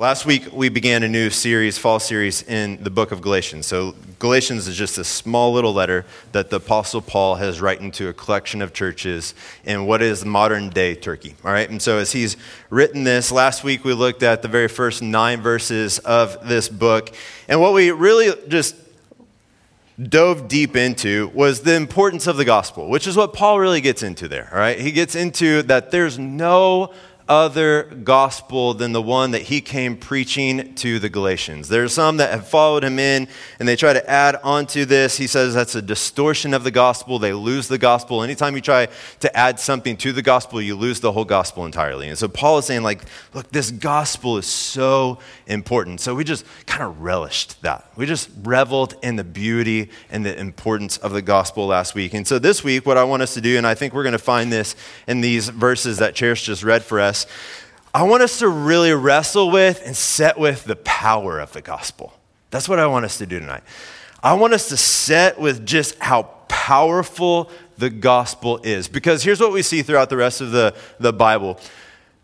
Last week, we began a new series, fall series, in the book of Galatians. So, Galatians is just a small little letter that the Apostle Paul has written to a collection of churches in what is modern day Turkey. All right, and so as he's written this, last week we looked at the very first nine verses of this book. And what we really just dove deep into was the importance of the gospel, which is what Paul really gets into there. All right, he gets into that there's no other gospel than the one that he came preaching to the Galatians. There's some that have followed him in and they try to add onto this. He says that's a distortion of the gospel. They lose the gospel. Anytime you try to add something to the gospel, you lose the whole gospel entirely. And so Paul is saying, like, look, this gospel is so important. So we just kind of relished that. We just reveled in the beauty and the importance of the gospel last week. And so this week, what I want us to do, and I think we're going to find this in these verses that Cherish just read for us I want us to really wrestle with and set with the power of the gospel. That's what I want us to do tonight. I want us to set with just how powerful the gospel is. Because here's what we see throughout the rest of the, the Bible.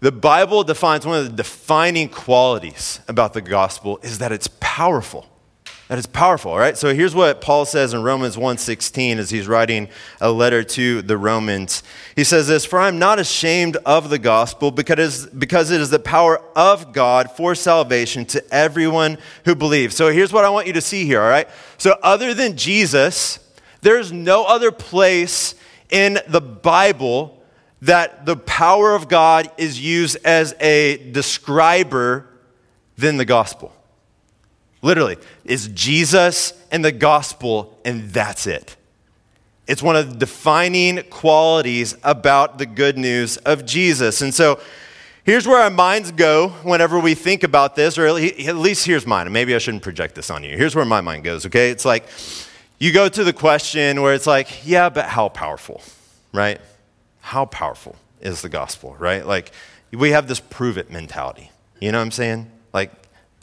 The Bible defines one of the defining qualities about the gospel is that it's powerful. That is powerful, right? So here's what Paul says in Romans 1:16 as he's writing a letter to the Romans. He says this, "For I'm not ashamed of the gospel because because it is the power of God for salvation to everyone who believes." So here's what I want you to see here, all right? So other than Jesus, there's no other place in the Bible that the power of God is used as a describer than the gospel. Literally, it's Jesus and the gospel, and that's it. It's one of the defining qualities about the good news of Jesus. And so here's where our minds go whenever we think about this, or at least here's mine. Maybe I shouldn't project this on you. Here's where my mind goes, okay? It's like you go to the question where it's like, yeah, but how powerful, right? How powerful is the gospel, right? Like we have this prove it mentality. You know what I'm saying? Like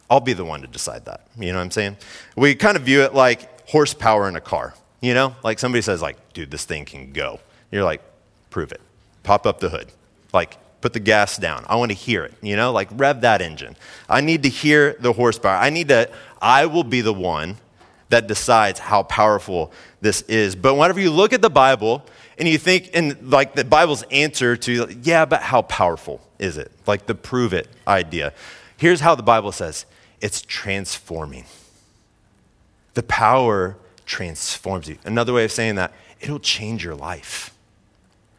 I'll be the one to decide that. You know what I'm saying? We kind of view it like horsepower in a car. You know, like somebody says, like, dude, this thing can go. You're like, prove it. Pop up the hood. Like, put the gas down. I want to hear it. You know, like rev that engine. I need to hear the horsepower. I need to, I will be the one that decides how powerful this is. But whenever you look at the Bible and you think in like the Bible's answer to, yeah, but how powerful is it? Like the prove it idea. Here's how the Bible says it's transforming. The power transforms you. Another way of saying that, it'll change your life.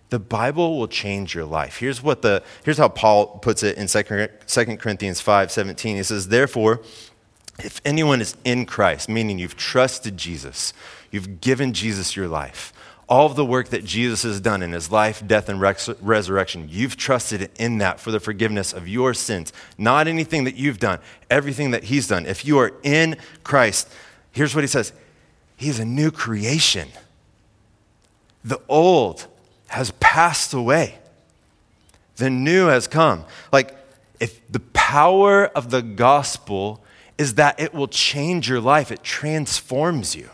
The Bible will change your life. Here's, what the, here's how Paul puts it in 2 Corinthians 5 17. He says, Therefore, if anyone is in Christ, meaning you've trusted Jesus, you've given Jesus your life, all of the work that Jesus has done in his life, death, and res- resurrection, you've trusted in that for the forgiveness of your sins. Not anything that you've done, everything that he's done. If you are in Christ, here's what he says He is a new creation. The old has passed away, the new has come. Like, if the power of the gospel is that it will change your life, it transforms you.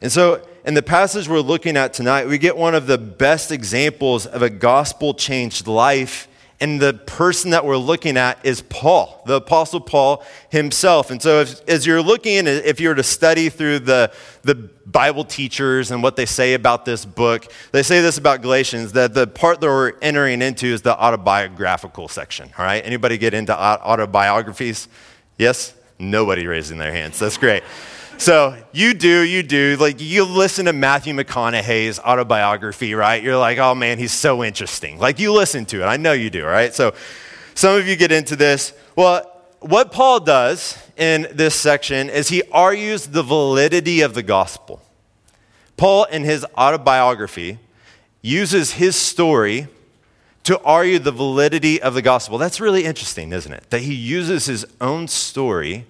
And so, in the passage we're looking at tonight, we get one of the best examples of a gospel changed life. And the person that we're looking at is Paul, the Apostle Paul himself. And so, if, as you're looking, if you were to study through the, the Bible teachers and what they say about this book, they say this about Galatians that the part that we're entering into is the autobiographical section. All right? Anybody get into autobiographies? Yes? Nobody raising their hands. That's great. So you do, you do. Like you listen to Matthew McConaughey's autobiography, right? You're like, oh man, he's so interesting. Like you listen to it. I know you do, right? So some of you get into this. Well, what Paul does in this section is he argues the validity of the gospel. Paul, in his autobiography, uses his story to argue the validity of the gospel. That's really interesting, isn't it? That he uses his own story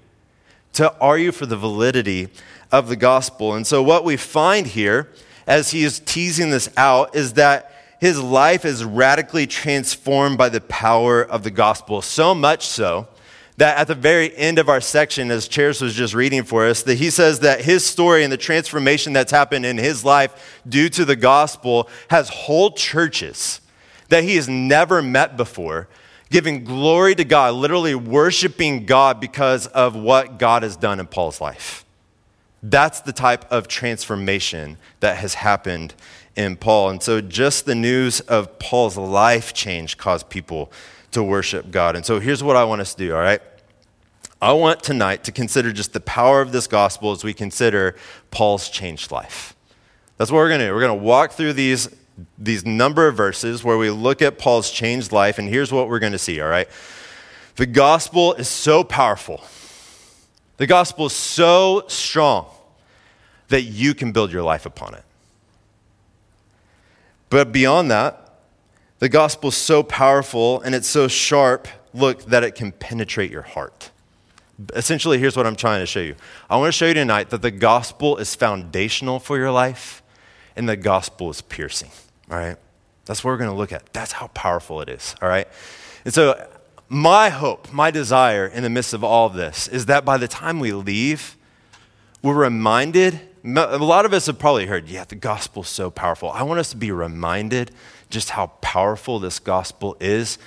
to argue for the validity of the gospel. And so, what we find here as he is teasing this out is that his life is radically transformed by the power of the gospel, so much so that at the very end of our section, as Cherish was just reading for us, that he says that his story and the transformation that's happened in his life due to the gospel has whole churches that he has never met before giving glory to God, literally worshiping God because of what God has done in Paul's life. That's the type of transformation that has happened in Paul. And so, just the news of Paul's life change caused people to worship God. And so, here's what I want us to do, all right? I want tonight to consider just the power of this gospel as we consider Paul's changed life. That's what we're going to do. We're going to walk through these, these number of verses where we look at Paul's changed life, and here's what we're going to see, all right? The gospel is so powerful. The gospel is so strong that you can build your life upon it. But beyond that, the gospel is so powerful and it's so sharp, look, that it can penetrate your heart. Essentially, here's what I'm trying to show you. I want to show you tonight that the gospel is foundational for your life and the gospel is piercing. All right? That's what we're going to look at. That's how powerful it is. All right? And so, my hope, my desire in the midst of all of this is that by the time we leave, we're reminded. A lot of us have probably heard, yeah, the gospel's so powerful. I want us to be reminded just how powerful this gospel is,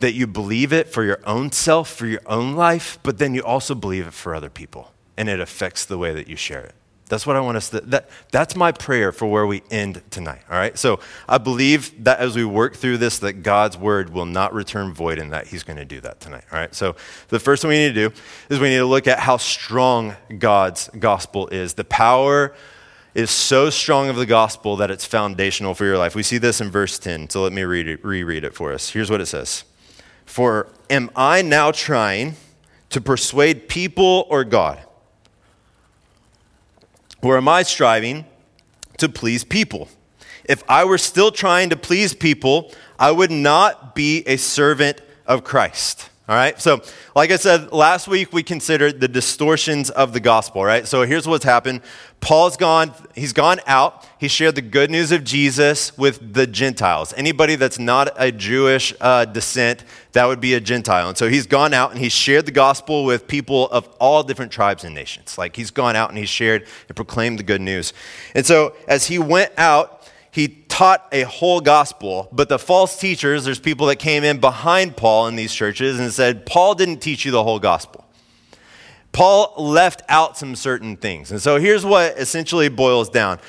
that you believe it for your own self, for your own life, but then you also believe it for other people, and it affects the way that you share it. That's what I want us to, that, that's my prayer for where we end tonight, all right? So I believe that as we work through this, that God's word will not return void and that he's going to do that tonight, all right? So the first thing we need to do is we need to look at how strong God's gospel is. The power is so strong of the gospel that it's foundational for your life. We see this in verse 10, so let me read it, reread it for us. Here's what it says For am I now trying to persuade people or God? Or am I striving to please people? If I were still trying to please people, I would not be a servant of Christ. All right. So, like I said, last week we considered the distortions of the gospel, right? So here's what's happened. Paul's gone, he's gone out. He shared the good news of Jesus with the Gentiles. Anybody that's not a Jewish uh, descent, that would be a Gentile. And so he's gone out and he's shared the gospel with people of all different tribes and nations. Like he's gone out and he's shared and proclaimed the good news. And so as he went out, he taught a whole gospel, but the false teachers, there's people that came in behind Paul in these churches and said, Paul didn't teach you the whole gospel. Paul left out some certain things. And so here's what essentially boils down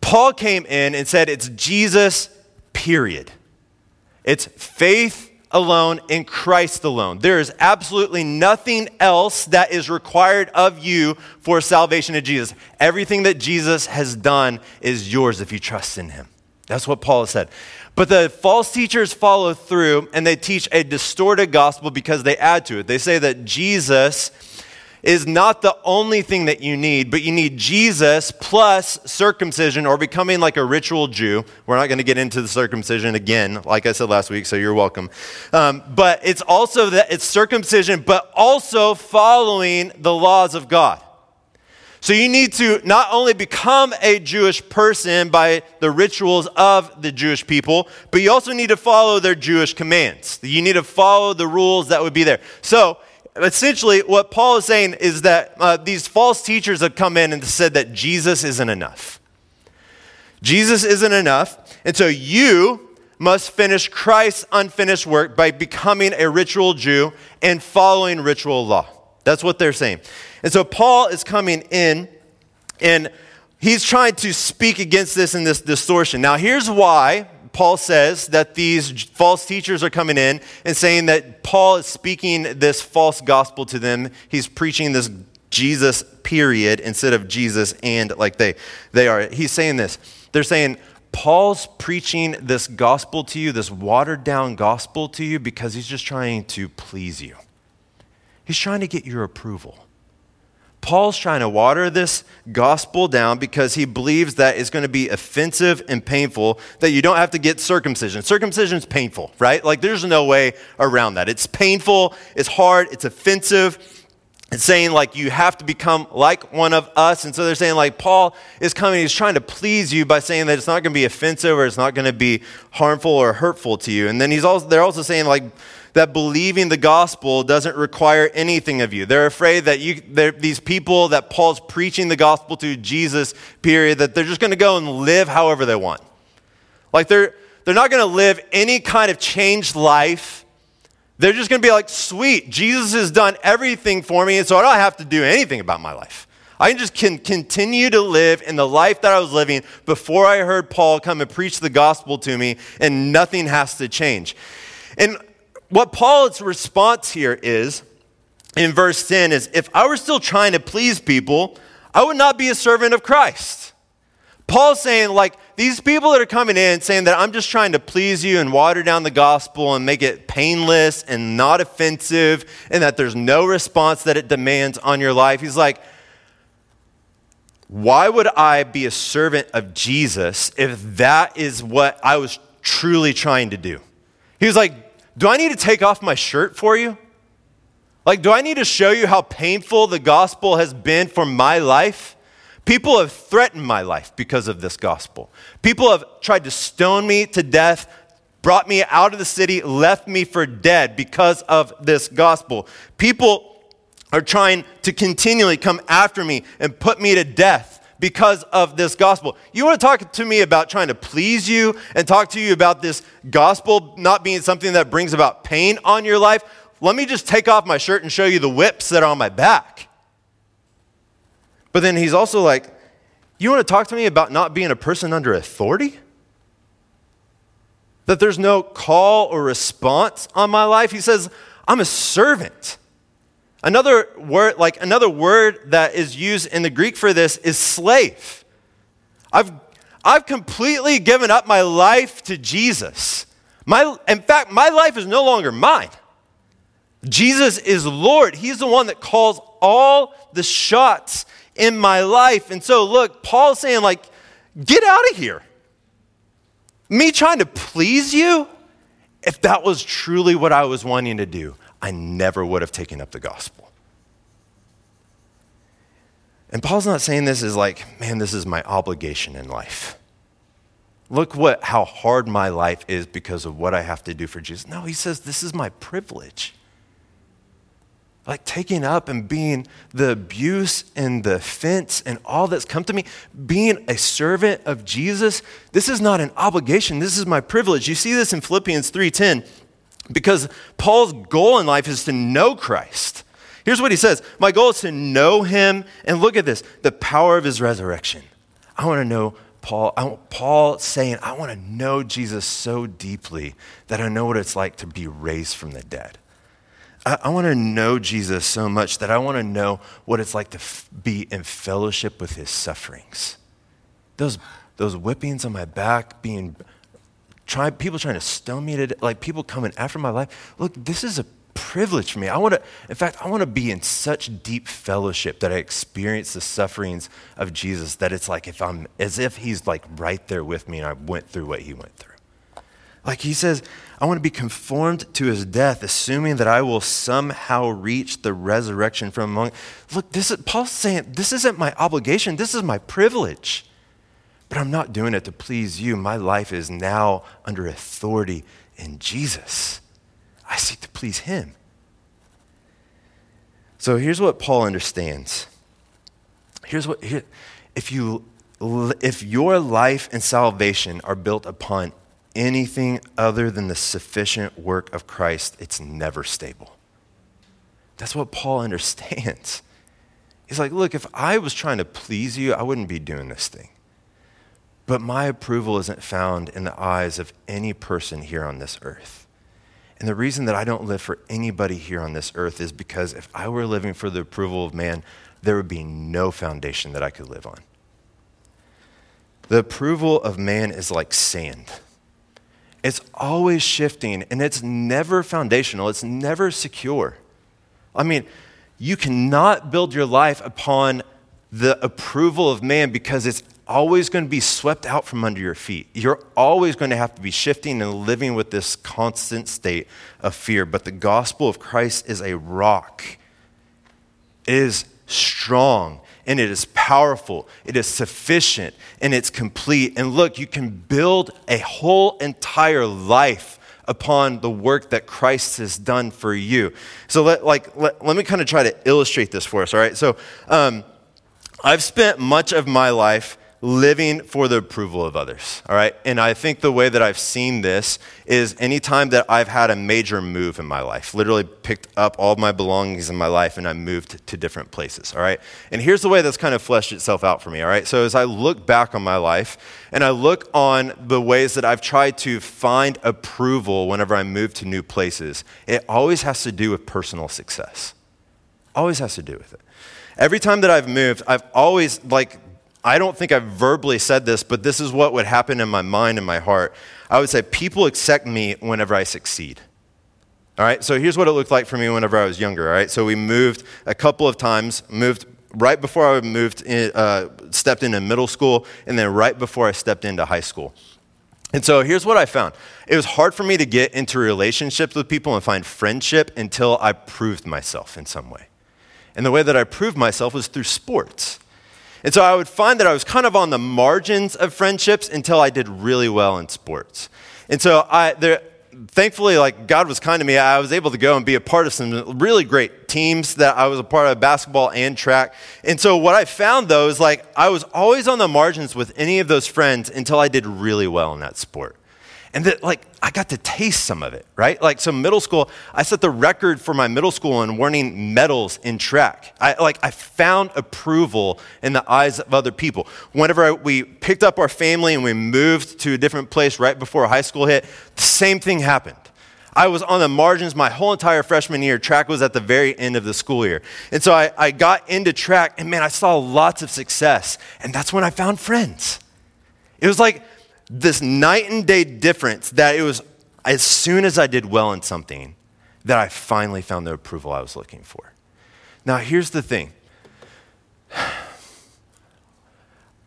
Paul came in and said, It's Jesus, period. It's faith alone in Christ alone. There is absolutely nothing else that is required of you for salvation of Jesus. Everything that Jesus has done is yours if you trust in him. That's what Paul said. But the false teachers follow through and they teach a distorted gospel because they add to it. They say that Jesus is not the only thing that you need, but you need Jesus plus circumcision or becoming like a ritual Jew. We're not going to get into the circumcision again, like I said last week, so you're welcome. Um, but it's also that it's circumcision, but also following the laws of God. So you need to not only become a Jewish person by the rituals of the Jewish people, but you also need to follow their Jewish commands. You need to follow the rules that would be there. So essentially, what Paul is saying is that uh, these false teachers have come in and said that Jesus isn't enough. Jesus isn't enough. And so you must finish Christ's unfinished work by becoming a ritual Jew and following ritual law. That's what they're saying. And so Paul is coming in and he's trying to speak against this and this distortion. Now, here's why Paul says that these false teachers are coming in and saying that Paul is speaking this false gospel to them. He's preaching this Jesus period instead of Jesus and like they they are. He's saying this. They're saying Paul's preaching this gospel to you, this watered down gospel to you because he's just trying to please you. He's trying to get your approval. Paul's trying to water this gospel down because he believes that it's going to be offensive and painful, that you don't have to get circumcision. Circumcision is painful, right? Like there's no way around that. It's painful, it's hard, it's offensive. It's saying like you have to become like one of us. And so they're saying like Paul is coming, he's trying to please you by saying that it's not going to be offensive or it's not going to be harmful or hurtful to you. And then he's also, they're also saying like, that believing the gospel doesn't require anything of you. They're afraid that you, these people that Paul's preaching the gospel to, Jesus, period, that they're just going to go and live however they want. Like they're, they're not going to live any kind of changed life They're just going to be like, sweet, Jesus has done everything for me, and so I don't have to do anything about my life. I can just can continue to live in the life that I was living before I heard Paul come and preach the gospel to me, and nothing has to change. And what Paul's response here is in verse 10 is if I were still trying to please people, I would not be a servant of Christ. Paul's saying, like, these people that are coming in saying that I'm just trying to please you and water down the gospel and make it painless and not offensive and that there's no response that it demands on your life. He's like, why would I be a servant of Jesus if that is what I was truly trying to do? He was like, Do I need to take off my shirt for you? Like, do I need to show you how painful the gospel has been for my life? People have threatened my life because of this gospel. People have tried to stone me to death, brought me out of the city, left me for dead because of this gospel. People are trying to continually come after me and put me to death because of this gospel. You want to talk to me about trying to please you and talk to you about this gospel not being something that brings about pain on your life? Let me just take off my shirt and show you the whips that are on my back. But then he's also like, You want to talk to me about not being a person under authority? That there's no call or response on my life? He says, I'm a servant. Another word, like another word that is used in the Greek for this is slave. I've, I've completely given up my life to Jesus. My, in fact, my life is no longer mine. Jesus is Lord. He's the one that calls all the shots in my life. And so, look, Paul's saying, like, get out of here. Me trying to please you, if that was truly what I was wanting to do, I never would have taken up the gospel. And Paul's not saying this is like, man, this is my obligation in life. Look what how hard my life is because of what I have to do for Jesus. No, he says this is my privilege. Like taking up and being the abuse and the offense and all that's come to me, being a servant of Jesus, this is not an obligation. This is my privilege. You see this in Philippians 3:10 because Paul's goal in life is to know Christ. Here's what he says My goal is to know him. And look at this the power of his resurrection. I want to know Paul. I, Paul saying, I want to know Jesus so deeply that I know what it's like to be raised from the dead. I, I want to know Jesus so much that I want to know what it's like to f- be in fellowship with his sufferings. Those, those whippings on my back, being try, people trying to stone me to like people coming after my life. Look, this is a privilege for me. I want to, in fact, I want to be in such deep fellowship that I experience the sufferings of Jesus that it's like if I'm as if he's like right there with me and I went through what he went through. Like he says, I want to be conformed to his death, assuming that I will somehow reach the resurrection from among. Look, this is Paul's saying, this isn't my obligation, this is my privilege. But I'm not doing it to please you. My life is now under authority in Jesus. I seek to please him. So here's what Paul understands. Here's what here, if you if your life and salvation are built upon anything other than the sufficient work of Christ, it's never stable. That's what Paul understands. He's like, look, if I was trying to please you, I wouldn't be doing this thing. But my approval isn't found in the eyes of any person here on this earth. And the reason that I don't live for anybody here on this earth is because if I were living for the approval of man, there would be no foundation that I could live on. The approval of man is like sand. It's always shifting and it's never foundational, it's never secure. I mean, you cannot build your life upon the approval of man because it's always going to be swept out from under your feet. You're always going to have to be shifting and living with this constant state of fear. But the gospel of Christ is a rock, it is strong. And it is powerful, it is sufficient, and it's complete. And look, you can build a whole entire life upon the work that Christ has done for you. So let, like, let, let me kind of try to illustrate this for us, all right? So um, I've spent much of my life living for the approval of others. All right. And I think the way that I've seen this is anytime that I've had a major move in my life, literally picked up all my belongings in my life and I moved to different places. All right. And here's the way that's kind of fleshed itself out for me. All right. So as I look back on my life and I look on the ways that I've tried to find approval whenever I move to new places, it always has to do with personal success. Always has to do with it. Every time that I've moved, I've always, like, I don't think I've verbally said this, but this is what would happen in my mind and my heart. I would say, people accept me whenever I succeed. All right, so here's what it looked like for me whenever I was younger. All right, so we moved a couple of times, moved right before I moved, in, uh, stepped into middle school, and then right before I stepped into high school. And so here's what I found it was hard for me to get into relationships with people and find friendship until I proved myself in some way. And the way that I proved myself was through sports. And so I would find that I was kind of on the margins of friendships until I did really well in sports. And so I, there, thankfully, like God was kind to me. I was able to go and be a part of some really great teams that I was a part of basketball and track. And so what I found though is like I was always on the margins with any of those friends until I did really well in that sport. And that, like, I got to taste some of it, right? Like, so middle school, I set the record for my middle school in winning medals in track. I, like, I found approval in the eyes of other people. Whenever I, we picked up our family and we moved to a different place right before high school hit, the same thing happened. I was on the margins my whole entire freshman year. Track was at the very end of the school year. And so I, I got into track, and man, I saw lots of success. And that's when I found friends. It was like, this night and day difference that it was as soon as I did well in something that I finally found the approval I was looking for. Now, here's the thing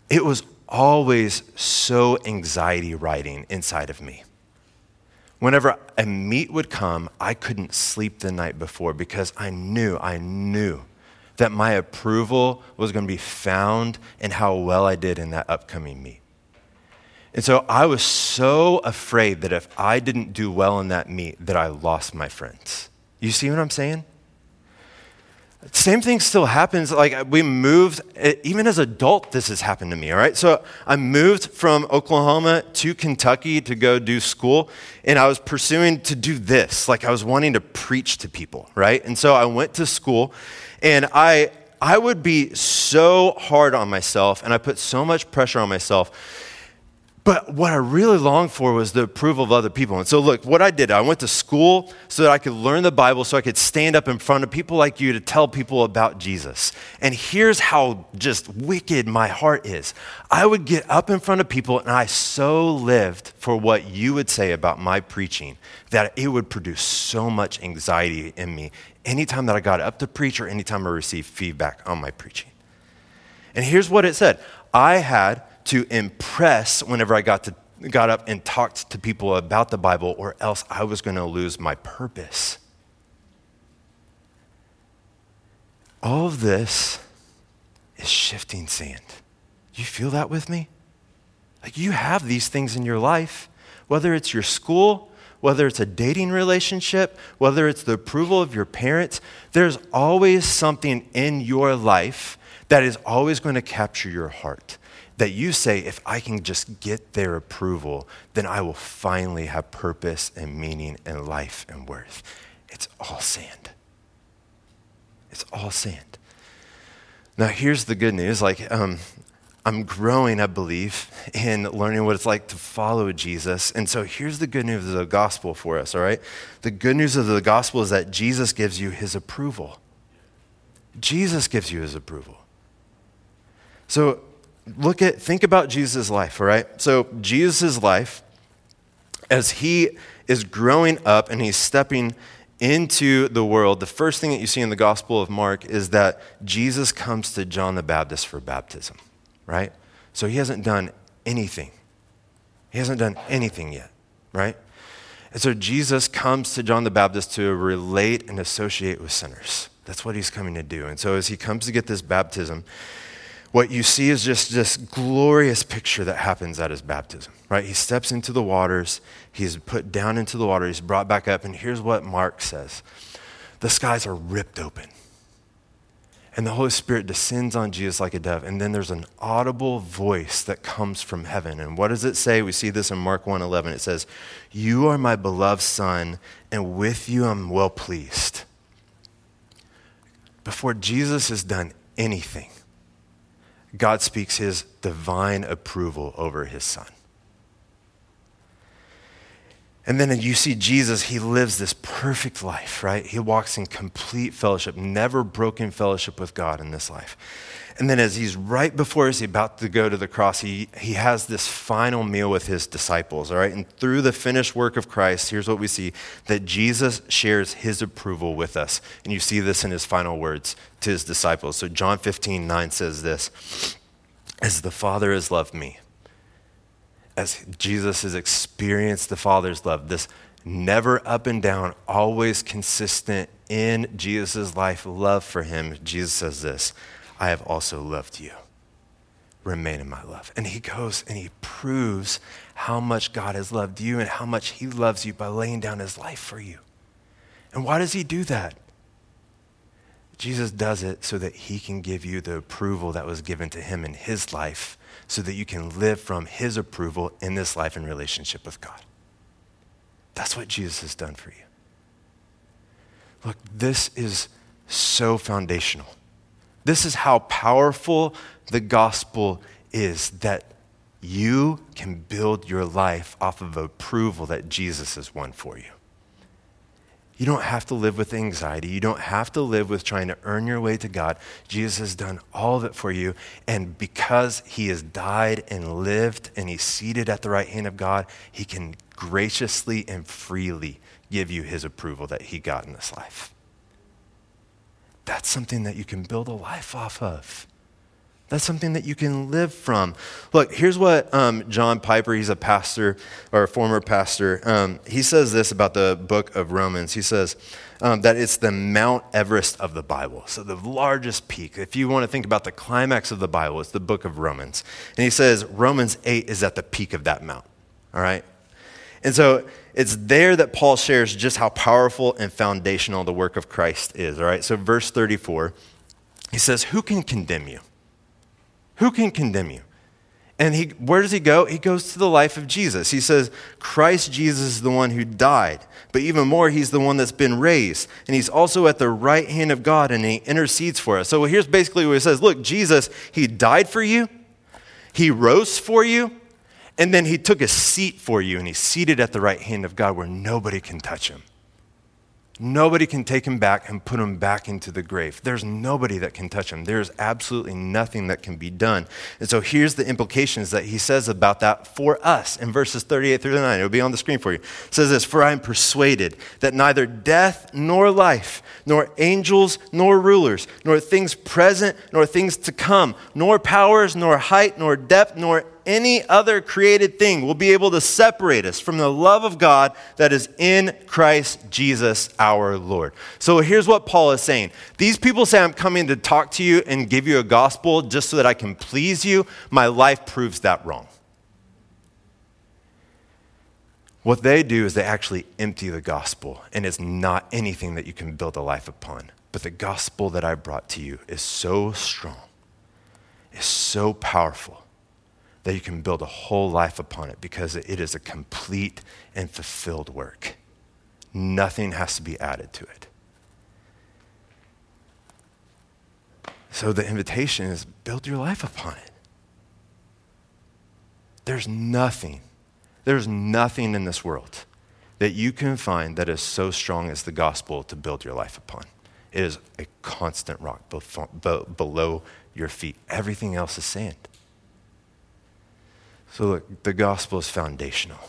it was always so anxiety riding inside of me. Whenever a meet would come, I couldn't sleep the night before because I knew, I knew that my approval was going to be found in how well I did in that upcoming meet. And so I was so afraid that if I didn't do well in that meet, that I lost my friends. You see what I'm saying? Same thing still happens. Like uh, we moved, even as adult, this has happened to me. All right, so I moved from Oklahoma to Kentucky to go do school, and I was pursuing to do this. Like I was wanting to preach to people, right? And so I went to school, and I I would be so hard on myself, and I put so much pressure on myself but what I really longed for was the approval of other people. And so, look, what I did, I went to school so that I could learn the Bible, so I could stand up in front of people like you to tell people about Jesus. And here's how just wicked my heart is I would get up in front of people, and I so lived for what you would say about my preaching that it would produce so much anxiety in me anytime that I got up to preach or anytime I received feedback on my preaching. And here's what it said I had to impress whenever I got, to, got up and talked to people about the Bible, or else I was going to lose my purpose. All of this is shifting sand. You feel that with me? Like you have these things in your life, whether it's your school, whether it's a dating relationship, whether it's the approval of your parents, there's always something in your life that is always going to capture your heart that you say, if I can just get their approval, then I will finally have purpose and meaning and life and worth. It's all sand. It's all sand. Now, here's the good news. Like, um, I'm growing, I believe, in learning what it's like to follow Jesus. And so here's the good news of the gospel for us, all right? The good news of the gospel is that Jesus gives you his approval. Jesus gives you his approval. So look at, think about Jesus' life, all right? So, Jesus' life, as he is growing up and he's stepping into the world, the first thing that you see in the Gospel of Mark is that Jesus comes to John the Baptist for baptism, right? So, he hasn't done anything. He hasn't done anything yet, right? And so, Jesus comes to John the Baptist to relate and associate with sinners. That's what he's coming to do. And so, as he comes to get this baptism, what you see is just this glorious picture that happens at his baptism, right? He steps into the waters, he's put down into the water, he's brought back up, and here's what Mark says the skies are ripped open. And the Holy Spirit descends on Jesus like a dove. And then there's an audible voice that comes from heaven. And what does it say? We see this in Mark 1 11. It says, You are my beloved Son, and with you I'm well pleased. Before Jesus has done anything, God speaks his divine approval over his Son. And then you see Jesus, he lives this perfect life, right? He walks in complete fellowship, never broken fellowship with God in this life. And then as he's right before he's about to go to the cross, he, he has this final meal with his disciples, all right? And through the finished work of Christ, here's what we see that Jesus shares his approval with us. And you see this in his final words to his disciples. So John 15, 9 says this As the Father has loved me, as Jesus has experienced the Father's love, this never up and down, always consistent in Jesus' life love for him, Jesus says this I have also loved you. Remain in my love. And he goes and he proves how much God has loved you and how much he loves you by laying down his life for you. And why does he do that? Jesus does it so that he can give you the approval that was given to him in his life so that you can live from His approval in this life in relationship with God. That's what Jesus has done for you. Look, this is so foundational. This is how powerful the gospel is that you can build your life off of approval that Jesus has won for you. You don't have to live with anxiety. You don't have to live with trying to earn your way to God. Jesus has done all of it for you. And because he has died and lived and he's seated at the right hand of God, he can graciously and freely give you his approval that he got in this life. That's something that you can build a life off of. That's something that you can live from. Look, here's what um, John Piper, he's a pastor or a former pastor, um, he says this about the book of Romans. He says um, that it's the Mount Everest of the Bible. So, the largest peak. If you want to think about the climax of the Bible, it's the book of Romans. And he says Romans 8 is at the peak of that mount. All right? And so, it's there that Paul shares just how powerful and foundational the work of Christ is. All right? So, verse 34, he says, Who can condemn you? Who can condemn you? And he, where does he go? He goes to the life of Jesus. He says, Christ Jesus is the one who died, but even more, he's the one that's been raised. And he's also at the right hand of God and he intercedes for us. So here's basically what he says Look, Jesus, he died for you, he rose for you, and then he took a seat for you, and he's seated at the right hand of God where nobody can touch him. Nobody can take him back and put him back into the grave. There's nobody that can touch him. There's absolutely nothing that can be done. And so here's the implications that he says about that for us in verses 38 through 39. It'll be on the screen for you. It says this For I am persuaded that neither death nor life, nor angels nor rulers, nor things present nor things to come, nor powers, nor height, nor depth, nor any other created thing will be able to separate us from the love of God that is in Christ Jesus our Lord. So here's what Paul is saying. These people say, I'm coming to talk to you and give you a gospel just so that I can please you. My life proves that wrong. What they do is they actually empty the gospel, and it's not anything that you can build a life upon. But the gospel that I brought to you is so strong, is so powerful that you can build a whole life upon it because it is a complete and fulfilled work. Nothing has to be added to it. So the invitation is build your life upon it. There's nothing, there's nothing in this world that you can find that is so strong as the gospel to build your life upon. It is a constant rock below your feet. Everything else is sand. So, look, the gospel is foundational.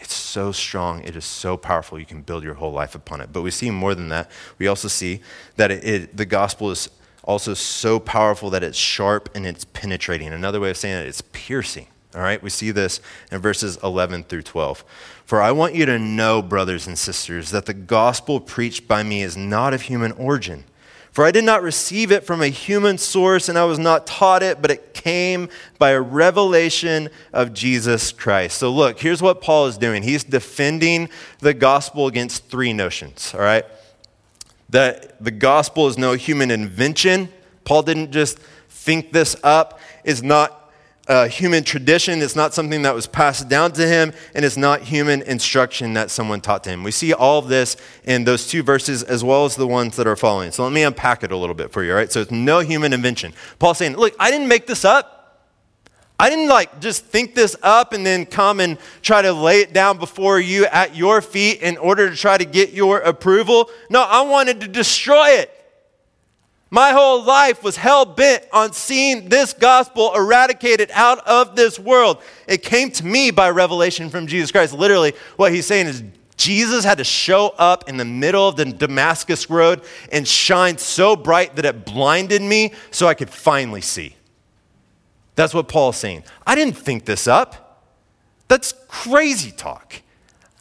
It's so strong, it is so powerful, you can build your whole life upon it. But we see more than that. We also see that it, it, the gospel is also so powerful that it's sharp and it's penetrating. Another way of saying it, it's piercing. All right, we see this in verses 11 through 12. For I want you to know, brothers and sisters, that the gospel preached by me is not of human origin. For I did not receive it from a human source, and I was not taught it, but it came by a revelation of Jesus Christ. So, look, here's what Paul is doing he's defending the gospel against three notions, all right? That the gospel is no human invention, Paul didn't just think this up. It's not a human tradition. It's not something that was passed down to him, and it's not human instruction that someone taught to him. We see all of this in those two verses as well as the ones that are following. So let me unpack it a little bit for you, all right? So it's no human invention. Paul's saying, Look, I didn't make this up. I didn't like just think this up and then come and try to lay it down before you at your feet in order to try to get your approval. No, I wanted to destroy it. My whole life was hell bent on seeing this gospel eradicated out of this world. It came to me by revelation from Jesus Christ. Literally, what he's saying is Jesus had to show up in the middle of the Damascus road and shine so bright that it blinded me so I could finally see. That's what Paul's saying. I didn't think this up. That's crazy talk.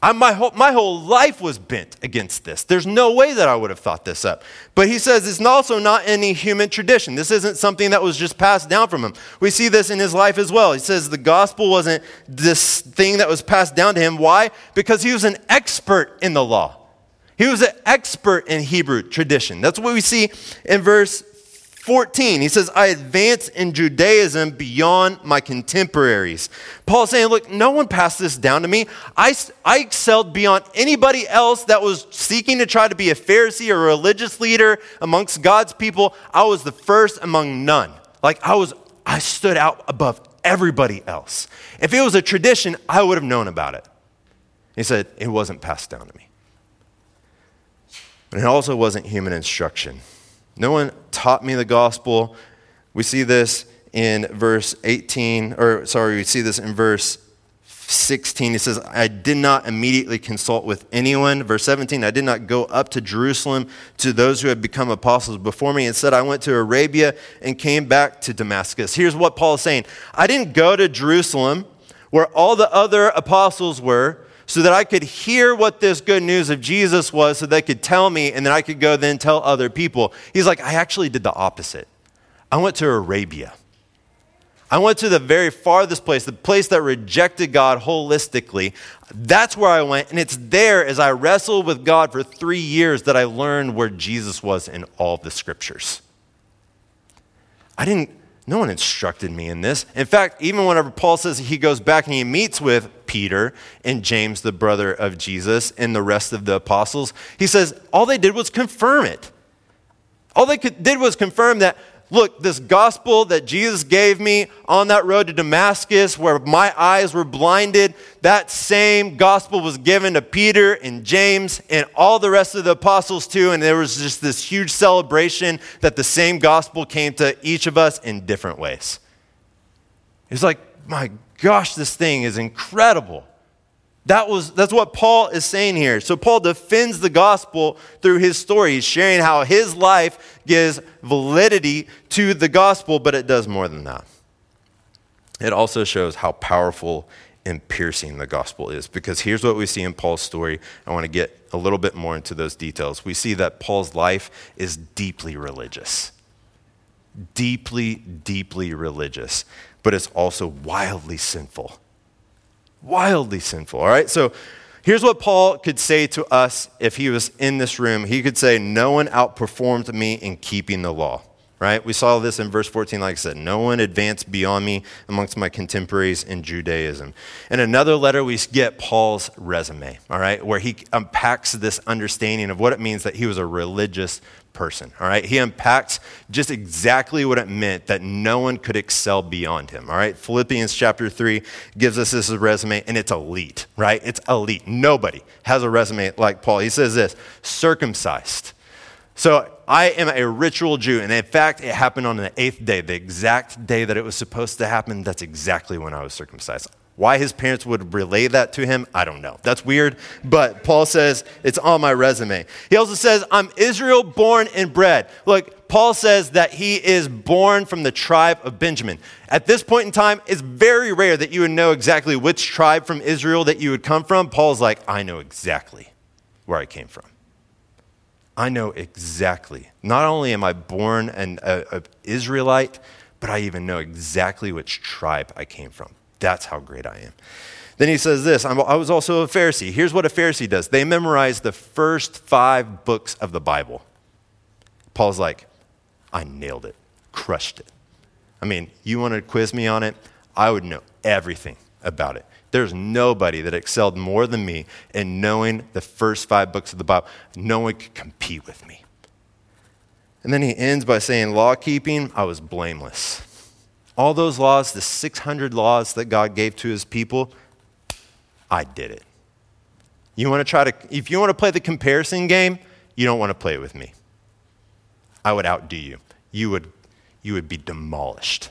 I, my, whole, my whole life was bent against this. There's no way that I would have thought this up. But he says it's also not any human tradition. This isn't something that was just passed down from him. We see this in his life as well. He says the gospel wasn't this thing that was passed down to him. Why? Because he was an expert in the law. He was an expert in Hebrew tradition. That's what we see in verse 14, he says, I advance in Judaism beyond my contemporaries. Paul's saying, Look, no one passed this down to me. I, I excelled beyond anybody else that was seeking to try to be a Pharisee or a religious leader amongst God's people. I was the first among none. Like, I was, I stood out above everybody else. If it was a tradition, I would have known about it. He said, It wasn't passed down to me. And it also wasn't human instruction. No one taught me the gospel. We see this in verse 18, or sorry, we see this in verse 16. He says, I did not immediately consult with anyone. Verse 17, I did not go up to Jerusalem to those who had become apostles before me. Instead, I went to Arabia and came back to Damascus. Here's what Paul is saying I didn't go to Jerusalem where all the other apostles were so that I could hear what this good news of Jesus was, so they could tell me, and then I could go then tell other people. He's like, I actually did the opposite. I went to Arabia. I went to the very farthest place, the place that rejected God holistically. That's where I went. And it's there as I wrestled with God for three years that I learned where Jesus was in all the scriptures. I didn't no one instructed me in this. In fact, even whenever Paul says he goes back and he meets with Peter and James, the brother of Jesus, and the rest of the apostles, he says all they did was confirm it. All they did was confirm that look, this gospel that Jesus gave me on that road to Damascus, where my eyes were blinded, that same gospel was given to Peter and James and all the rest of the apostles too. And there was just this huge celebration that the same gospel came to each of us in different ways. It's like, my gosh, this thing is incredible. That was, that's what Paul is saying here. So, Paul defends the gospel through his story. He's sharing how his life gives validity to the gospel, but it does more than that. It also shows how powerful and piercing the gospel is. Because here's what we see in Paul's story. I want to get a little bit more into those details. We see that Paul's life is deeply religious. Deeply, deeply religious, but it's also wildly sinful wildly sinful. All right, so here's what Paul could say to us if he was in this room. He could say, No one outperformed me in keeping the law. Right? We saw this in verse 14, like I said, no one advanced beyond me amongst my contemporaries in Judaism. In another letter, we get Paul's resume, all right, where he unpacks this understanding of what it means that he was a religious person. All right. He unpacks just exactly what it meant that no one could excel beyond him. All right. Philippians chapter 3 gives us this resume, and it's elite, right? It's elite. Nobody has a resume like Paul. He says this circumcised. So I am a ritual Jew. And in fact, it happened on the eighth day, the exact day that it was supposed to happen. That's exactly when I was circumcised. Why his parents would relay that to him, I don't know. That's weird, but Paul says it's on my resume. He also says, I'm Israel born and bred. Look, Paul says that he is born from the tribe of Benjamin. At this point in time, it's very rare that you would know exactly which tribe from Israel that you would come from. Paul's like, I know exactly where I came from. I know exactly. Not only am I born an a, a Israelite, but I even know exactly which tribe I came from. That's how great I am. Then he says this I was also a Pharisee. Here's what a Pharisee does they memorize the first five books of the Bible. Paul's like, I nailed it. crushed it. I mean, you want to quiz me on it? I would know everything about it. There's nobody that excelled more than me in knowing the first five books of the Bible. No one could compete with me. And then he ends by saying, Law keeping, I was blameless. All those laws, the 600 laws that God gave to his people, I did it. You want to try to, if you want to play the comparison game, you don't want to play it with me. I would outdo you. You would, you would be demolished.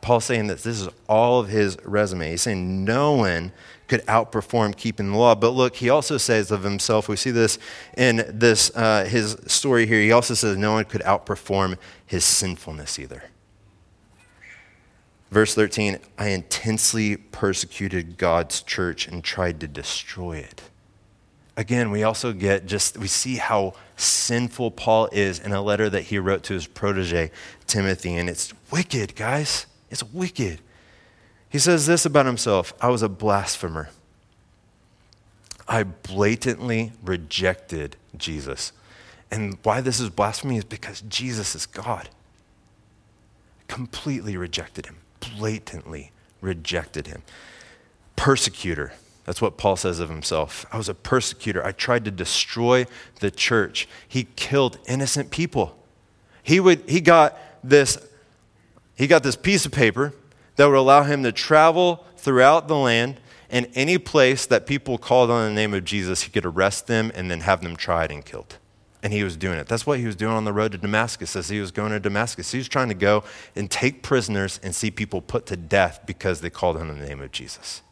Paul's saying this. this is all of his resume. He's saying no one could outperform keeping the law. But look, he also says of himself, we see this in this uh, his story here. He also says no one could outperform his sinfulness either. Verse 13, I intensely persecuted God's church and tried to destroy it. Again, we also get just, we see how sinful Paul is in a letter that he wrote to his protege, Timothy. And it's wicked, guys. It's wicked. He says this about himself I was a blasphemer. I blatantly rejected Jesus. And why this is blasphemy is because Jesus is God. Completely rejected him blatantly rejected him. Persecutor. That's what Paul says of himself. I was a persecutor. I tried to destroy the church. He killed innocent people. He, would, he, got this, he got this piece of paper that would allow him to travel throughout the land and any place that people called on the name of Jesus, he could arrest them and then have them tried and killed. And he was doing it. That's what he was doing on the road to Damascus as he was going to Damascus. He was trying to go and take prisoners and see people put to death because they called on the name of Jesus.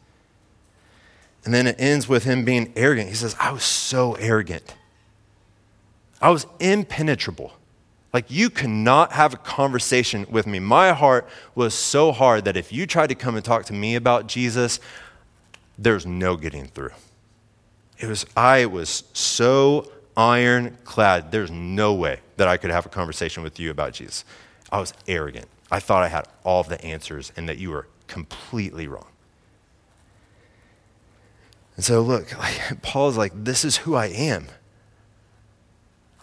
And then it ends with him being arrogant. He says, I was so arrogant. I was impenetrable. Like, you cannot have a conversation with me. My heart was so hard that if you tried to come and talk to me about Jesus, there's no getting through. It was, I was so ironclad. There's no way that I could have a conversation with you about Jesus. I was arrogant. I thought I had all of the answers and that you were completely wrong. And so, look, like, Paul's like, this is who I am.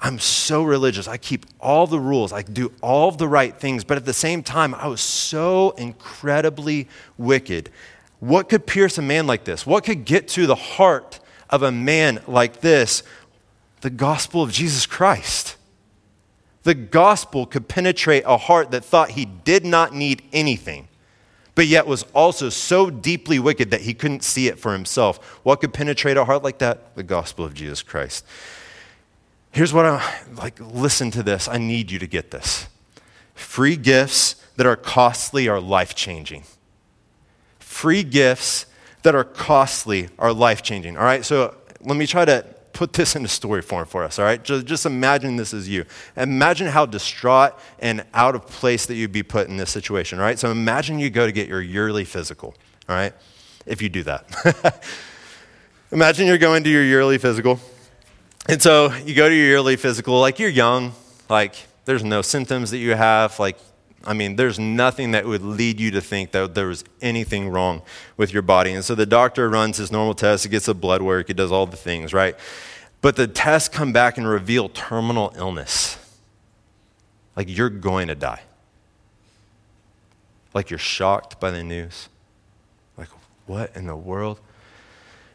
I'm so religious. I keep all the rules. I do all the right things. But at the same time, I was so incredibly wicked. What could pierce a man like this? What could get to the heart of a man like this the gospel of Jesus Christ. The gospel could penetrate a heart that thought he did not need anything, but yet was also so deeply wicked that he couldn't see it for himself. What could penetrate a heart like that? The gospel of Jesus Christ. Here's what I like listen to this. I need you to get this. Free gifts that are costly are life changing. Free gifts that are costly are life changing. All right, so let me try to put this into story form for us, all right? Just, just imagine this as you. Imagine how distraught and out of place that you'd be put in this situation, right? So imagine you go to get your yearly physical, all right? If you do that. imagine you're going to your yearly physical. And so you go to your yearly physical, like you're young, like there's no symptoms that you have, like I mean, there's nothing that would lead you to think that there was anything wrong with your body. And so the doctor runs his normal test, he gets the blood work, he does all the things, right? But the tests come back and reveal terminal illness. Like you're going to die. Like you're shocked by the news. Like, what in the world?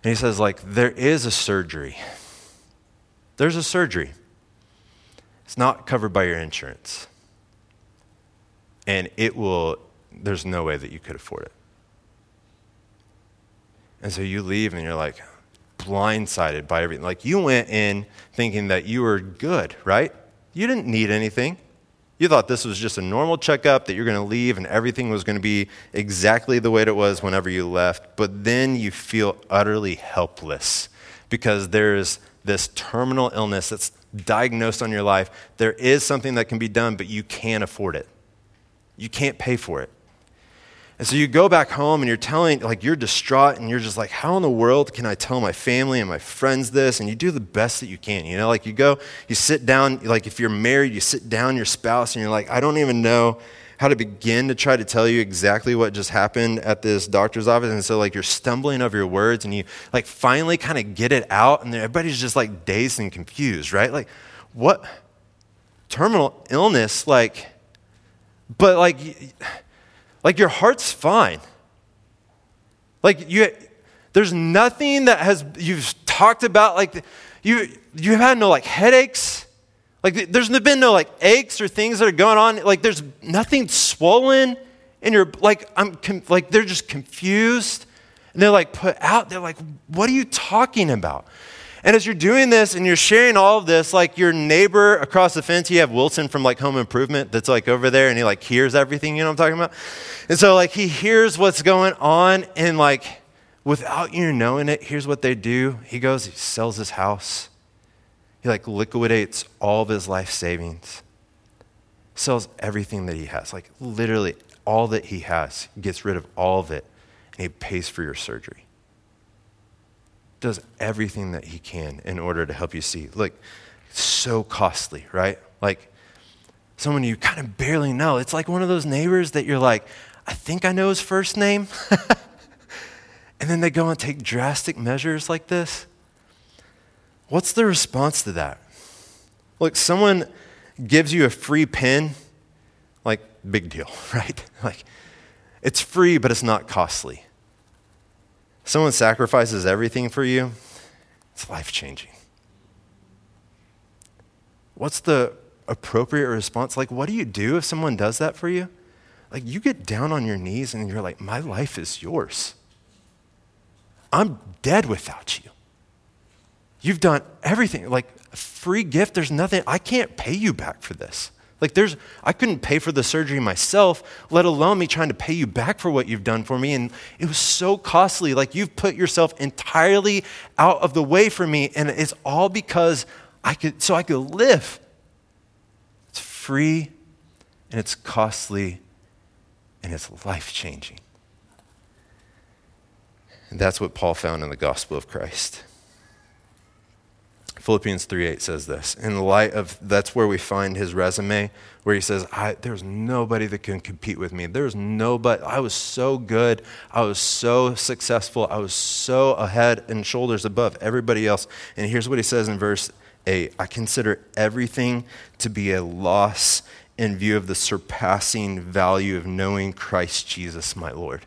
And he says, like, there is a surgery. There's a surgery. It's not covered by your insurance and it will, there's no way that you could afford it. And so you leave and you're like blindsided by everything. Like you went in thinking that you were good, right? You didn't need anything. You thought this was just a normal checkup, that you're going to leave and everything was going to be exactly the way it was whenever you left. But then you feel utterly helpless because there's this terminal illness that's diagnosed on your life. There is something that can be done, but you can't afford it. You can't pay for it. And so you go back home and you're telling, like, you're distraught and you're just like, how in the world can I tell my family and my friends this? And you do the best that you can. You know, like, you go, you sit down, like, if you're married, you sit down your spouse and you're like, I don't even know how to begin to try to tell you exactly what just happened at this doctor's office. And so, like, you're stumbling over your words and you, like, finally kind of get it out. And everybody's just, like, dazed and confused, right? Like, what? Terminal illness, like, but like, like your heart's fine. Like you, there's nothing that has you've talked about like you you had no like headaches. Like there's been no like aches or things that are going on. Like there's nothing swollen, and you're like I'm like they're just confused, and they're like put out. They're like, what are you talking about? And as you're doing this and you're sharing all of this, like your neighbor across the fence, you have Wilson from like Home Improvement that's like over there and he like hears everything, you know what I'm talking about? And so like he hears what's going on and like without you knowing it, here's what they do. He goes, he sells his house. He like liquidates all of his life savings. Sells everything that he has. Like literally all that he has. Gets rid of all of it and he pays for your surgery does everything that he can in order to help you see. Look, so costly, right? Like, someone you kind of barely know. It's like one of those neighbors that you're like, I think I know his first name. and then they go and take drastic measures like this. What's the response to that? Look, someone gives you a free pen, like, big deal, right? Like, it's free, but it's not costly someone sacrifices everything for you, it's life changing. What's the appropriate response? Like, what do you do if someone does that for you? Like, you get down on your knees and you're like, my life is yours. I'm dead without you. You've done everything. Like, a free gift, there's nothing, I can't pay you back for this. Like there's I couldn't pay for the surgery myself, let alone me trying to pay you back for what you've done for me and it was so costly. Like you've put yourself entirely out of the way for me and it's all because I could so I could live. It's free and it's costly and it's life-changing. And that's what Paul found in the gospel of Christ. Philippians 3:8 says this. In light of that's where we find his resume, where he says, "There's nobody that can compete with me. There's nobody. I was so good. I was so successful. I was so ahead and shoulders above everybody else." And here's what he says in verse 8: "I consider everything to be a loss in view of the surpassing value of knowing Christ Jesus, my Lord."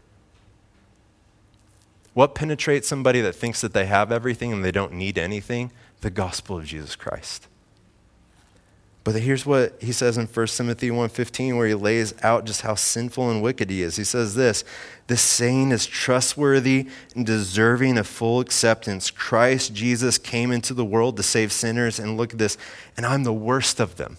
What penetrates somebody that thinks that they have everything and they don't need anything? The gospel of Jesus Christ. But here's what he says in 1 Timothy 1:15 where he lays out just how sinful and wicked he is. He says this, "This saying is trustworthy and deserving of full acceptance. Christ Jesus came into the world to save sinners and look at this, and I'm the worst of them."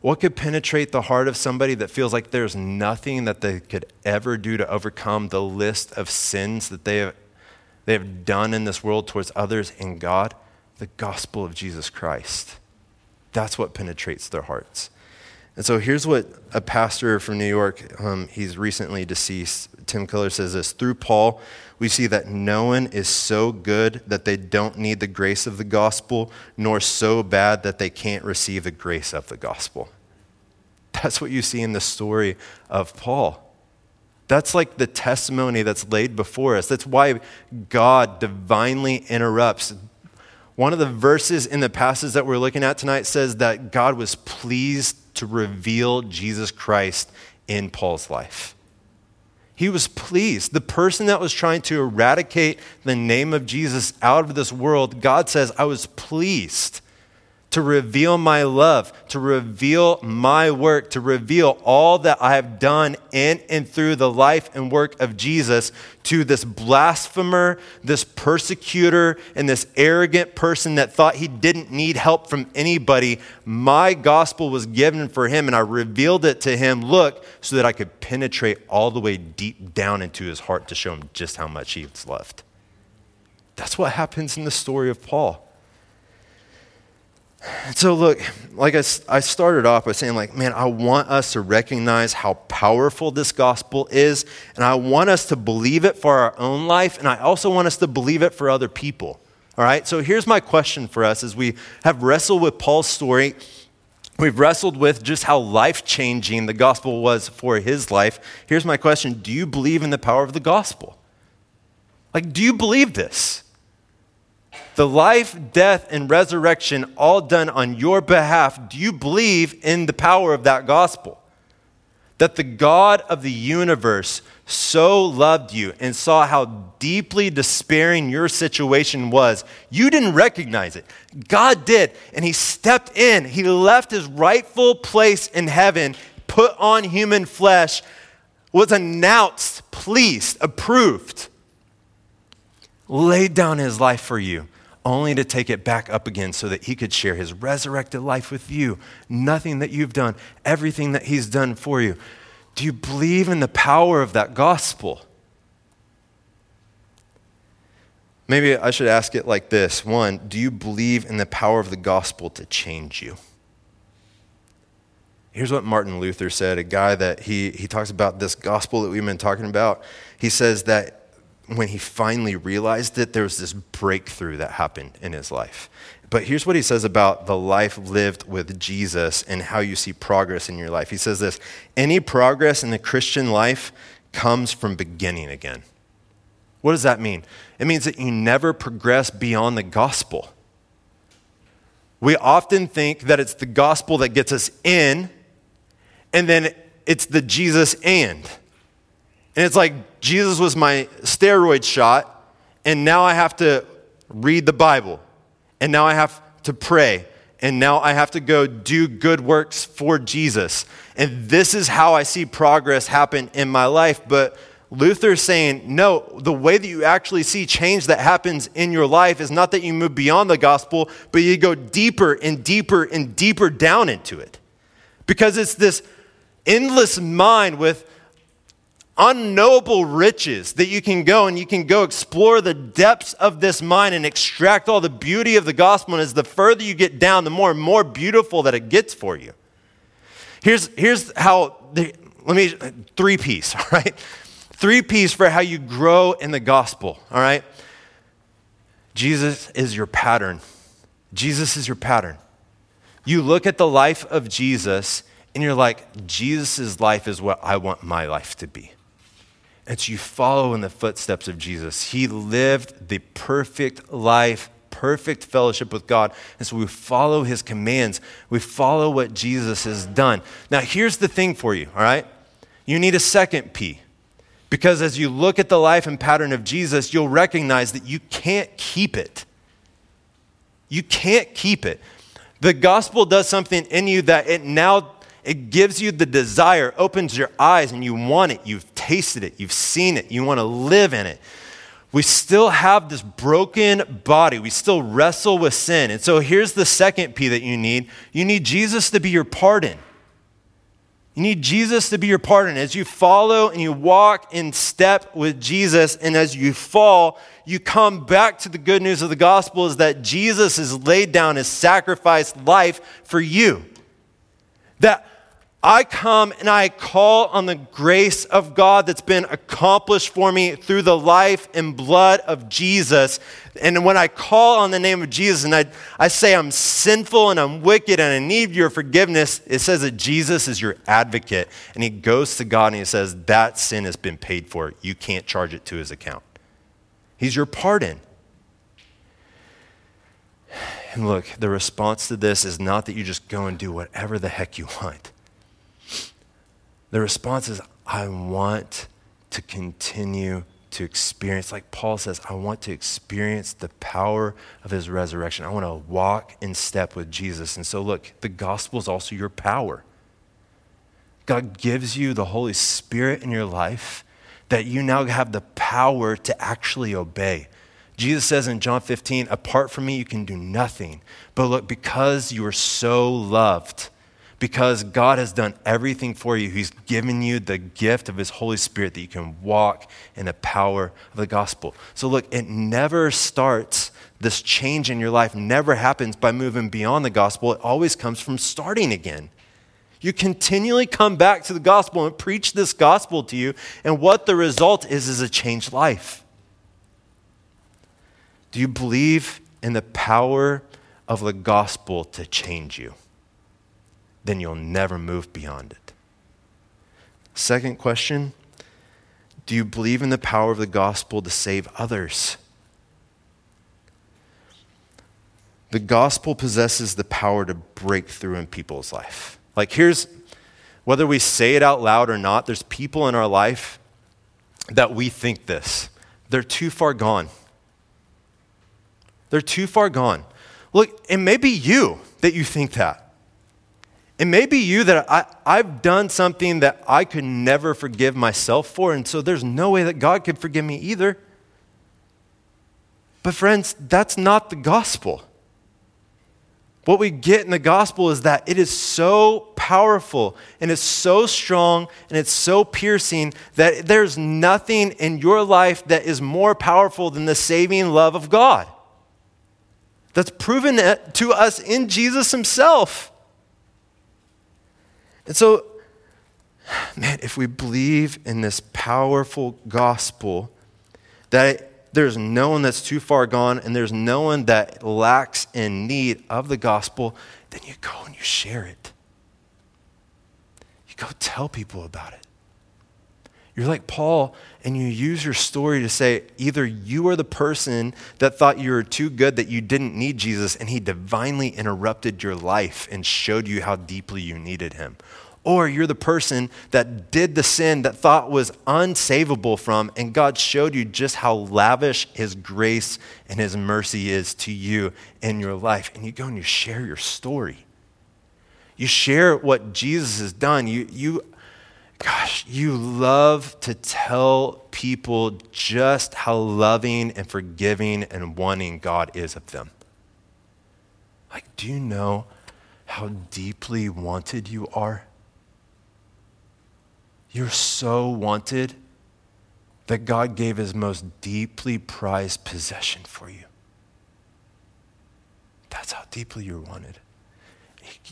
What could penetrate the heart of somebody that feels like there's nothing that they could ever do to overcome the list of sins that they have they have done in this world towards others and God, the gospel of Jesus Christ. That's what penetrates their hearts. And so here's what a pastor from New York, um, he's recently deceased, Tim Keller says this Through Paul, we see that no one is so good that they don't need the grace of the gospel, nor so bad that they can't receive the grace of the gospel. That's what you see in the story of Paul. That's like the testimony that's laid before us. That's why God divinely interrupts. One of the verses in the passage that we're looking at tonight says that God was pleased to reveal Jesus Christ in Paul's life. He was pleased. The person that was trying to eradicate the name of Jesus out of this world, God says, I was pleased to reveal my love, to reveal my work, to reveal all that I have done in and through the life and work of Jesus to this blasphemer, this persecutor, and this arrogant person that thought he didn't need help from anybody. My gospel was given for him, and I revealed it to him, look, so that I could penetrate all the way deep down into his heart to show him just how much he was loved. That's what happens in the story of Paul. So, look, like I, I started off by saying, like, man, I want us to recognize how powerful this gospel is, and I want us to believe it for our own life, and I also want us to believe it for other people. All right? So, here's my question for us as we have wrestled with Paul's story. We've wrestled with just how life changing the gospel was for his life. Here's my question Do you believe in the power of the gospel? Like, do you believe this? The life, death, and resurrection all done on your behalf, do you believe in the power of that gospel? That the God of the universe so loved you and saw how deeply despairing your situation was, you didn't recognize it. God did, and He stepped in. He left His rightful place in heaven, put on human flesh, was announced, pleased, approved, laid down His life for you only to take it back up again so that he could share his resurrected life with you. Nothing that you've done, everything that he's done for you. Do you believe in the power of that gospel? Maybe I should ask it like this One, do you believe in the power of the gospel to change you? Here's what Martin Luther said, a guy that he, he talks about this gospel that we've been talking about. He says that when he finally realized it, there was this breakthrough that happened in his life. But here's what he says about the life lived with Jesus and how you see progress in your life. He says this any progress in the Christian life comes from beginning again. What does that mean? It means that you never progress beyond the gospel. We often think that it's the gospel that gets us in, and then it's the Jesus and. And it's like Jesus was my steroid shot, and now I have to read the Bible, and now I have to pray, and now I have to go do good works for Jesus. And this is how I see progress happen in my life. But Luther's saying, no, the way that you actually see change that happens in your life is not that you move beyond the gospel, but you go deeper and deeper and deeper down into it. Because it's this endless mind with unknowable riches that you can go and you can go explore the depths of this mind and extract all the beauty of the gospel. And as the further you get down, the more and more beautiful that it gets for you. Here's, here's how, the, let me, three piece, all right? Three piece for how you grow in the gospel, all right? Jesus is your pattern. Jesus is your pattern. You look at the life of Jesus and you're like, Jesus' life is what I want my life to be. It's you follow in the footsteps of Jesus. He lived the perfect life, perfect fellowship with God. And so we follow his commands. We follow what Jesus has done. Now, here's the thing for you, all right? You need a second P. Because as you look at the life and pattern of Jesus, you'll recognize that you can't keep it. You can't keep it. The gospel does something in you that it now it gives you the desire, opens your eyes, and you want it. You've tasted it, you've seen it, you want to live in it. We still have this broken body. We still wrestle with sin. And so here's the second P that you need you need Jesus to be your pardon. You need Jesus to be your pardon. As you follow and you walk in step with Jesus, and as you fall, you come back to the good news of the gospel is that Jesus has laid down his sacrificed life for you. That I come and I call on the grace of God that's been accomplished for me through the life and blood of Jesus. And when I call on the name of Jesus and I, I say I'm sinful and I'm wicked and I need your forgiveness, it says that Jesus is your advocate. And he goes to God and he says, That sin has been paid for. You can't charge it to his account. He's your pardon. And look, the response to this is not that you just go and do whatever the heck you want. The response is, I want to continue to experience, like Paul says, I want to experience the power of his resurrection. I want to walk in step with Jesus. And so, look, the gospel is also your power. God gives you the Holy Spirit in your life that you now have the power to actually obey. Jesus says in John 15, apart from me, you can do nothing. But look, because you are so loved, because God has done everything for you. He's given you the gift of His Holy Spirit that you can walk in the power of the gospel. So, look, it never starts, this change in your life never happens by moving beyond the gospel. It always comes from starting again. You continually come back to the gospel and preach this gospel to you, and what the result is is a changed life. Do you believe in the power of the gospel to change you? Then you'll never move beyond it. Second question Do you believe in the power of the gospel to save others? the gospel possesses the power to break through in people's life. Like, here's whether we say it out loud or not, there's people in our life that we think this. They're too far gone. They're too far gone. Look, it may be you that you think that. It may be you that I, I've done something that I could never forgive myself for, and so there's no way that God could forgive me either. But, friends, that's not the gospel. What we get in the gospel is that it is so powerful and it's so strong and it's so piercing that there's nothing in your life that is more powerful than the saving love of God. That's proven to us in Jesus Himself. And so, man, if we believe in this powerful gospel, that there's no one that's too far gone and there's no one that lacks in need of the gospel, then you go and you share it. You go tell people about it. You're like Paul, and you use your story to say either you are the person that thought you were too good that you didn't need Jesus, and he divinely interrupted your life and showed you how deeply you needed him, or you're the person that did the sin that thought was unsavable from, and God showed you just how lavish His grace and His mercy is to you in your life. And you go and you share your story. You share what Jesus has done. You, you, gosh, you love to tell people just how loving and forgiving and wanting God is of them. Like, do you know how deeply wanted you are? You're so wanted that God gave his most deeply prized possession for you. That's how deeply you're wanted.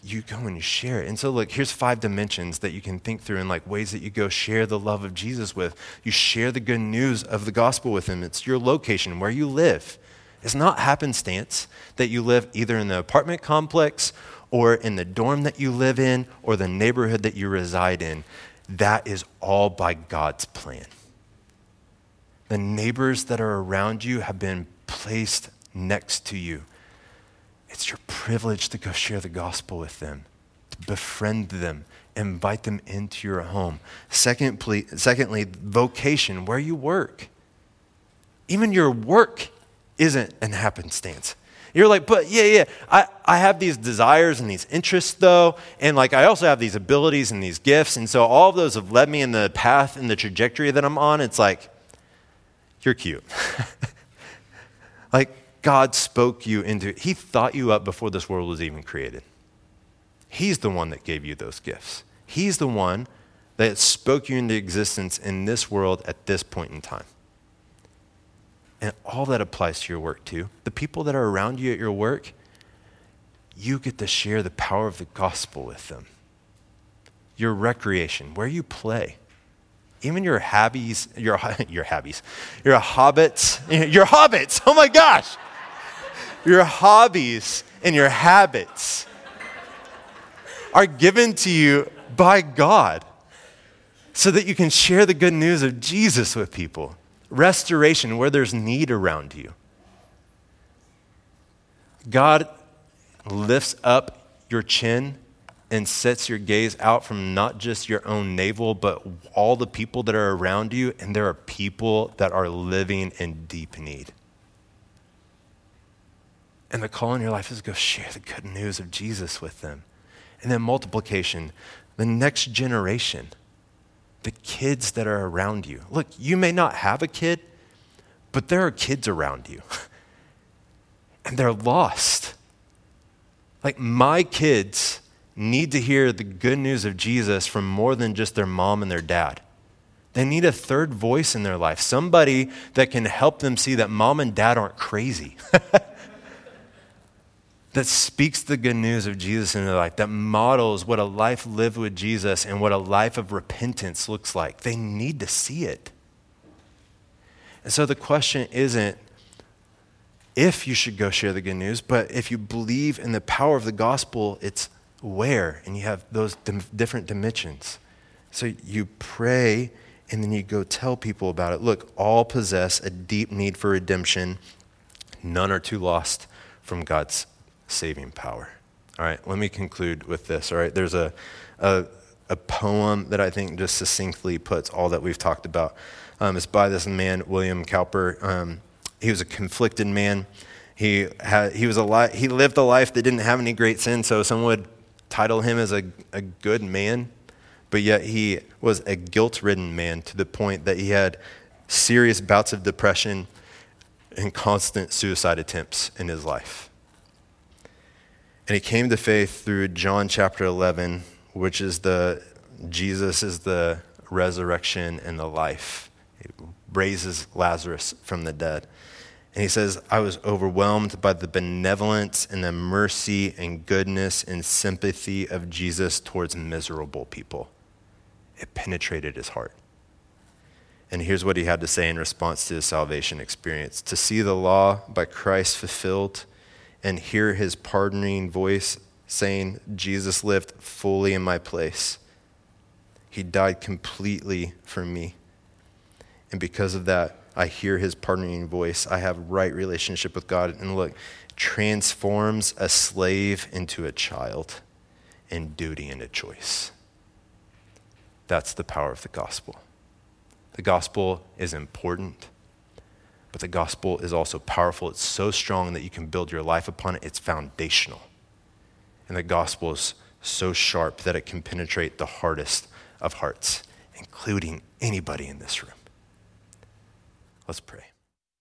You go and you share it. And so, look, here's five dimensions that you can think through and like ways that you go share the love of Jesus with. You share the good news of the gospel with him. It's your location, where you live. It's not happenstance that you live either in the apartment complex or in the dorm that you live in or the neighborhood that you reside in. That is all by God's plan. The neighbors that are around you have been placed next to you. It's your privilege to go share the gospel with them, to befriend them, invite them into your home. Secondly, secondly, vocation, where you work. Even your work isn't an happenstance. You're like, but yeah, yeah, I, I have these desires and these interests though, and like I also have these abilities and these gifts, and so all of those have led me in the path and the trajectory that I'm on. It's like, you're cute. like God spoke you into. He thought you up before this world was even created. He's the one that gave you those gifts. He's the one that spoke you into existence in this world at this point in time. And all that applies to your work too. The people that are around you at your work, you get to share the power of the gospel with them. Your recreation, where you play, even your hobbies, your, your hobbies, your hobbits, your hobbits, oh my gosh, your hobbies and your habits are given to you by God so that you can share the good news of Jesus with people restoration where there's need around you. God lifts up your chin and sets your gaze out from not just your own navel, but all the people that are around you, and there are people that are living in deep need. And the call in your life is to go share the good news of Jesus with them. And then multiplication, the next generation the kids that are around you. Look, you may not have a kid, but there are kids around you, and they're lost. Like, my kids need to hear the good news of Jesus from more than just their mom and their dad. They need a third voice in their life, somebody that can help them see that mom and dad aren't crazy. that speaks the good news of Jesus in their life, that models what a life lived with Jesus and what a life of repentance looks like. They need to see it. And so the question isn't if you should go share the good news, but if you believe in the power of the gospel, it's where. And you have those different dimensions. So you pray and then you go tell people about it. Look, all possess a deep need for redemption, none are too lost from God's saving power. All right, let me conclude with this. All right, there's a, a, a poem that I think just succinctly puts all that we've talked about. Um, it's by this man, William Cowper. Um, he was a conflicted man. He, had, he, was a li- he lived a life that didn't have any great sin, so some would title him as a, a good man, but yet he was a guilt ridden man to the point that he had serious bouts of depression and constant suicide attempts in his life. And he came to faith through John chapter 11, which is the Jesus is the resurrection and the life. He raises Lazarus from the dead. And he says, I was overwhelmed by the benevolence and the mercy and goodness and sympathy of Jesus towards miserable people. It penetrated his heart. And here's what he had to say in response to his salvation experience To see the law by Christ fulfilled and hear his pardoning voice saying, Jesus lived fully in my place. He died completely for me. And because of that, I hear his pardoning voice. I have right relationship with God. And look, transforms a slave into a child and duty into choice. That's the power of the gospel. The gospel is important, but the gospel is also powerful. It's so strong that you can build your life upon it, it's foundational. And the gospel is so sharp that it can penetrate the hardest of hearts, including anybody in this room. Let's pray.